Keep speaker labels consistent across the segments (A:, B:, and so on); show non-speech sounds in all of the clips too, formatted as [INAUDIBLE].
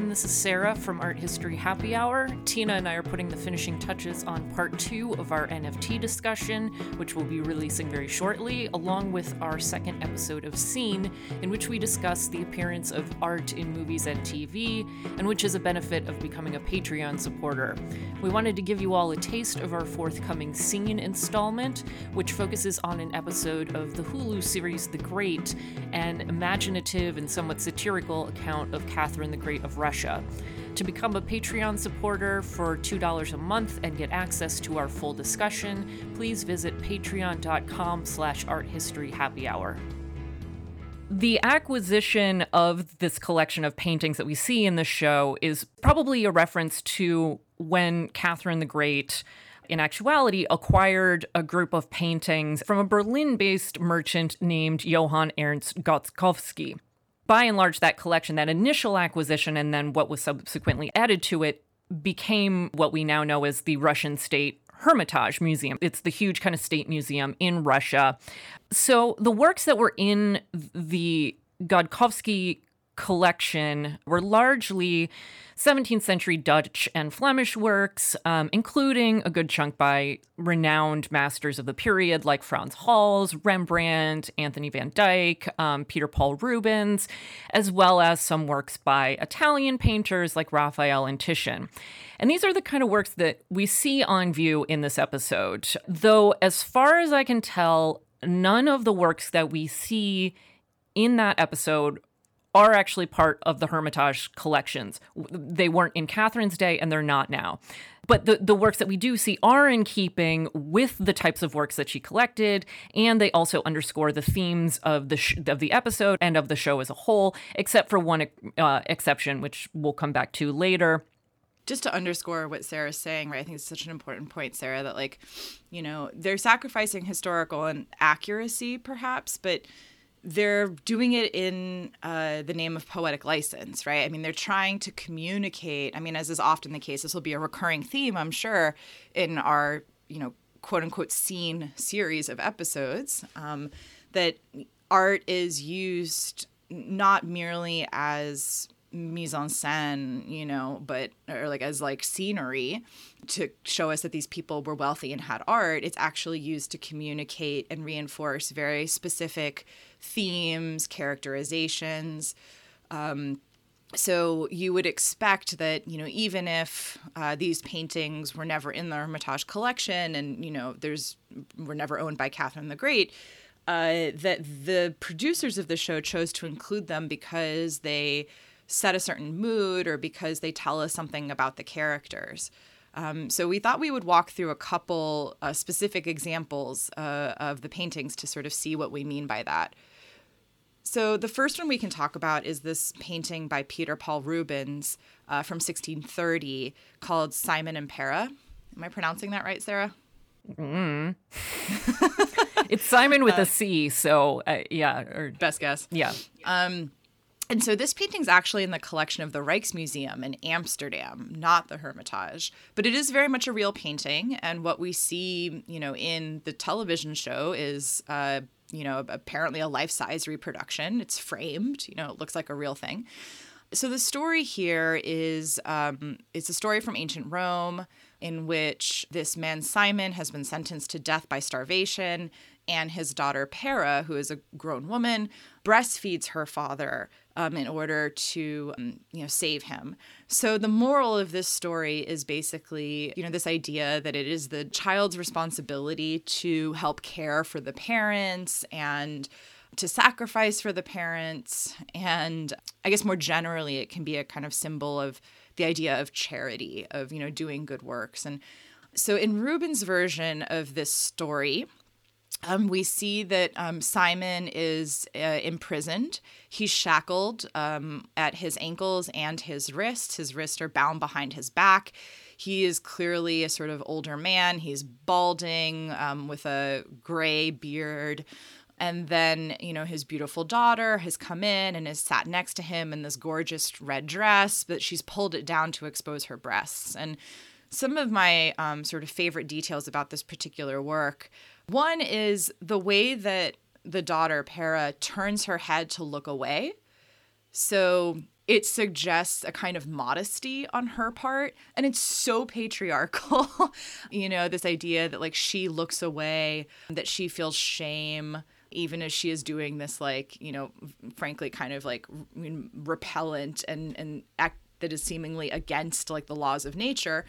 A: everyone. This is Sarah from Art History Happy Hour. Tina and I are putting the finishing touches on part two of our NFT discussion, which we'll be releasing very shortly, along with our second episode of Scene, in which we discuss the appearance of art in movies and TV, and which is a benefit of becoming a Patreon supporter. We wanted to give you all a taste of our forthcoming Scene installment, which focuses on an episode of the Hulu series The Great, an imaginative and somewhat satirical account of Catherine the Great of Russia. To become a Patreon supporter for $2 a month and get access to our full discussion, please visit patreon.com slash arthistoryhappyhour. The acquisition of this collection of paintings that we see in the show is probably a reference to when Catherine the Great in actuality acquired a group of paintings from a Berlin based merchant named Johann Ernst Gotzkowsky by and large, that collection, that initial acquisition, and then what was subsequently added to it, became what we now know as the Russian State Hermitage Museum. It's the huge kind of state museum in Russia. So the works that were in the Gotzkowsky collection were largely 17th century Dutch and Flemish works, um, including a good chunk by renowned masters of the period like Frans Hals, Rembrandt, Anthony van Dyck, um, Peter Paul Rubens, as well as some works by Italian painters like Raphael and Titian. And these are the kind of works that we see on view in this episode. Though, as far as I can tell, none of the works that we see in that episode are actually part of the Hermitage collections. They weren't in Catherine's day and they're not now. But the, the works that we do see are in keeping with the types of works that she collected, and they also underscore the themes of the sh- of the episode and of the show as a whole, except for one uh, exception, which we'll come back to later
B: just to underscore what Sarah's saying, right? I think it's such an important point, Sarah, that like, you know, they're sacrificing historical and accuracy, perhaps, but they're doing it in uh, the name of poetic license, right? I mean, they're trying to communicate. I mean, as is often the case, this will be a recurring theme, I'm sure, in our, you know, quote unquote scene series of episodes, um, that art is used not merely as mise en scène, you know, but or like as like scenery to show us that these people were wealthy and had art. It's actually used to communicate and reinforce very specific themes, characterizations. Um, so you would expect that you know even if uh, these paintings were never in the Hermitage collection and you know there's were never owned by Catherine the Great, uh, that the producers of the show chose to include them because they set a certain mood or because they tell us something about the characters. Um, so we thought we would walk through a couple uh, specific examples uh, of the paintings to sort of see what we mean by that. So the first one we can talk about is this painting by Peter Paul Rubens uh, from 1630 called Cimon and Para. Am I pronouncing that right, Sarah?
A: Mm. [LAUGHS] it's Cimon with a C, so uh, yeah. Or,
B: best guess.
A: Yeah. Um,
B: and so this painting's actually in the collection of the Rijksmuseum in Amsterdam, not the Hermitage. But it is very much a real painting. And what we see, you know, in the television show is, uh, you know, apparently a life size reproduction. It's framed, you know, it looks like a real thing. So the story here is um, it's a story from ancient Rome in which this man Cimon has been sentenced to death by starvation, and his daughter Para, who is a grown woman, breastfeeds her father um, in order to um, you know save him. So the moral of this story is basically you know this idea that it is the child's responsibility to help care for the parents and to sacrifice for the parents and I guess more generally it can be a kind of symbol of the idea of charity of you know doing good works and so in Rubens' version of this story um, we see that um, Cimon is uh, imprisoned. He's shackled um, at his ankles and his wrists. His wrists are bound behind his back. He is clearly a sort of older man. He's balding um, with a gray beard. And then, you know, his beautiful daughter has come in and has sat next to him in this gorgeous red dress, but she's pulled it down to expose her breasts. And some of my um, sort of favorite details about this particular work one is the way that the daughter, Para, turns her head to look away. So it suggests a kind of modesty on her part and it's so patriarchal [LAUGHS] you know this idea that like she looks away that she feels shame even as she is doing this like you know frankly kind of like repellent and and act that is seemingly against like the laws of nature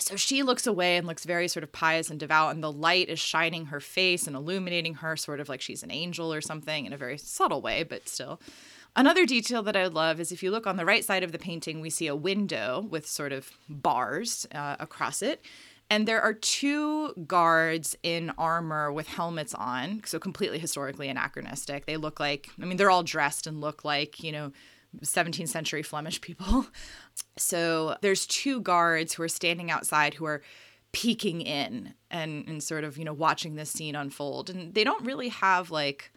B: so she looks away and looks very sort of pious and devout and the light is shining her face and illuminating her sort of like she's an angel or something in a very subtle way but still Another detail that I love is if you look on the right side of the painting, we see a window with sort of bars uh, across it. And there are two guards in armor with helmets on, so completely historically anachronistic. They look like, I mean, they're all dressed and look like, you know, 17th century Flemish people. [LAUGHS] So there's two guards who are standing outside who are peeking in and, and sort of, you know, watching this scene unfold. And they don't really have like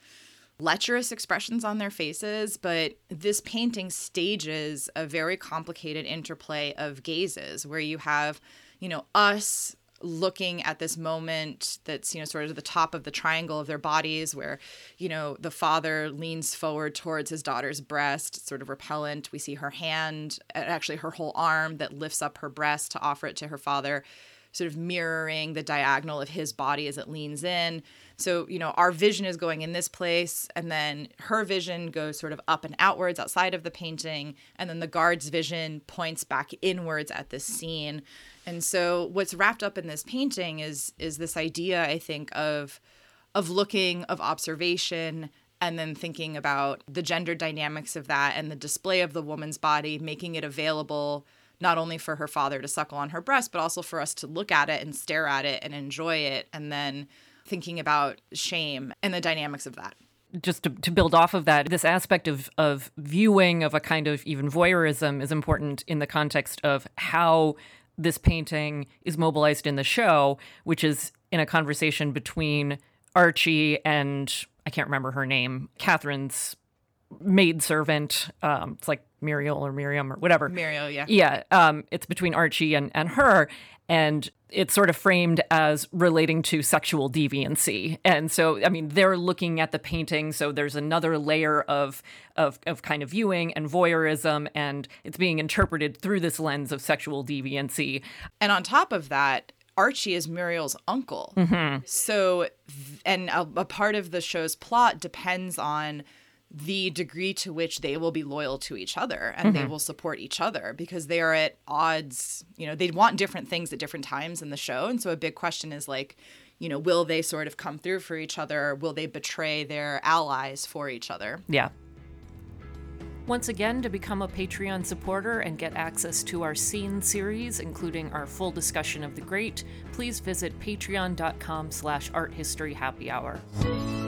B: lecherous expressions on their faces, but this painting stages a very complicated interplay of gazes where you have, you know, us looking at this moment that's you know sort of the top of the triangle of their bodies where you know the father leans forward towards his daughter's breast sort of repellent we see her hand actually her whole arm that lifts up her breast to offer it to her father sort of mirroring the diagonal of his body as it leans in. So, you know, our vision is going in this place, and then her vision goes sort of up and outwards outside of the painting, and then the guard's vision points back inwards at this scene. And so what's wrapped up in this painting is is this idea, I think, of of looking, of observation, and then thinking about the gender dynamics of that and the display of the woman's body, making it available not only for her father to suckle on her breast, but also for us to look at it and stare at it and enjoy it. And then thinking about shame and the dynamics of that.
A: Just to, to build off of that, this aspect of, of viewing of a kind of even voyeurism is important in the context of how this painting is mobilized in the show, which is in a conversation between Archie and I can't remember her name, Catherine's maidservant. Um, it's like Muriel or Miriam or whatever.
B: Muriel, yeah.
A: Yeah. Um, it's between Archie and, and her. And it's sort of framed as relating to sexual deviancy. And so, I mean, they're looking at the painting. So there's another layer of, of, of kind of viewing and voyeurism, and it's being interpreted through this lens of sexual deviancy.
B: And on top of that, Archie is Muriel's uncle. Mm-hmm. So, and a, a part of the show's plot depends on the degree to which they will be loyal to each other and mm-hmm. they will support each other because they are at odds you know they want different things at different times in the show and so a big question is like you know will they sort of come through for each other will they betray their allies for each other
A: yeah once again, to become a Patreon supporter and get access to our scene series, including our full discussion of the great, please visit patreon.com slash arthistoryhappyhour.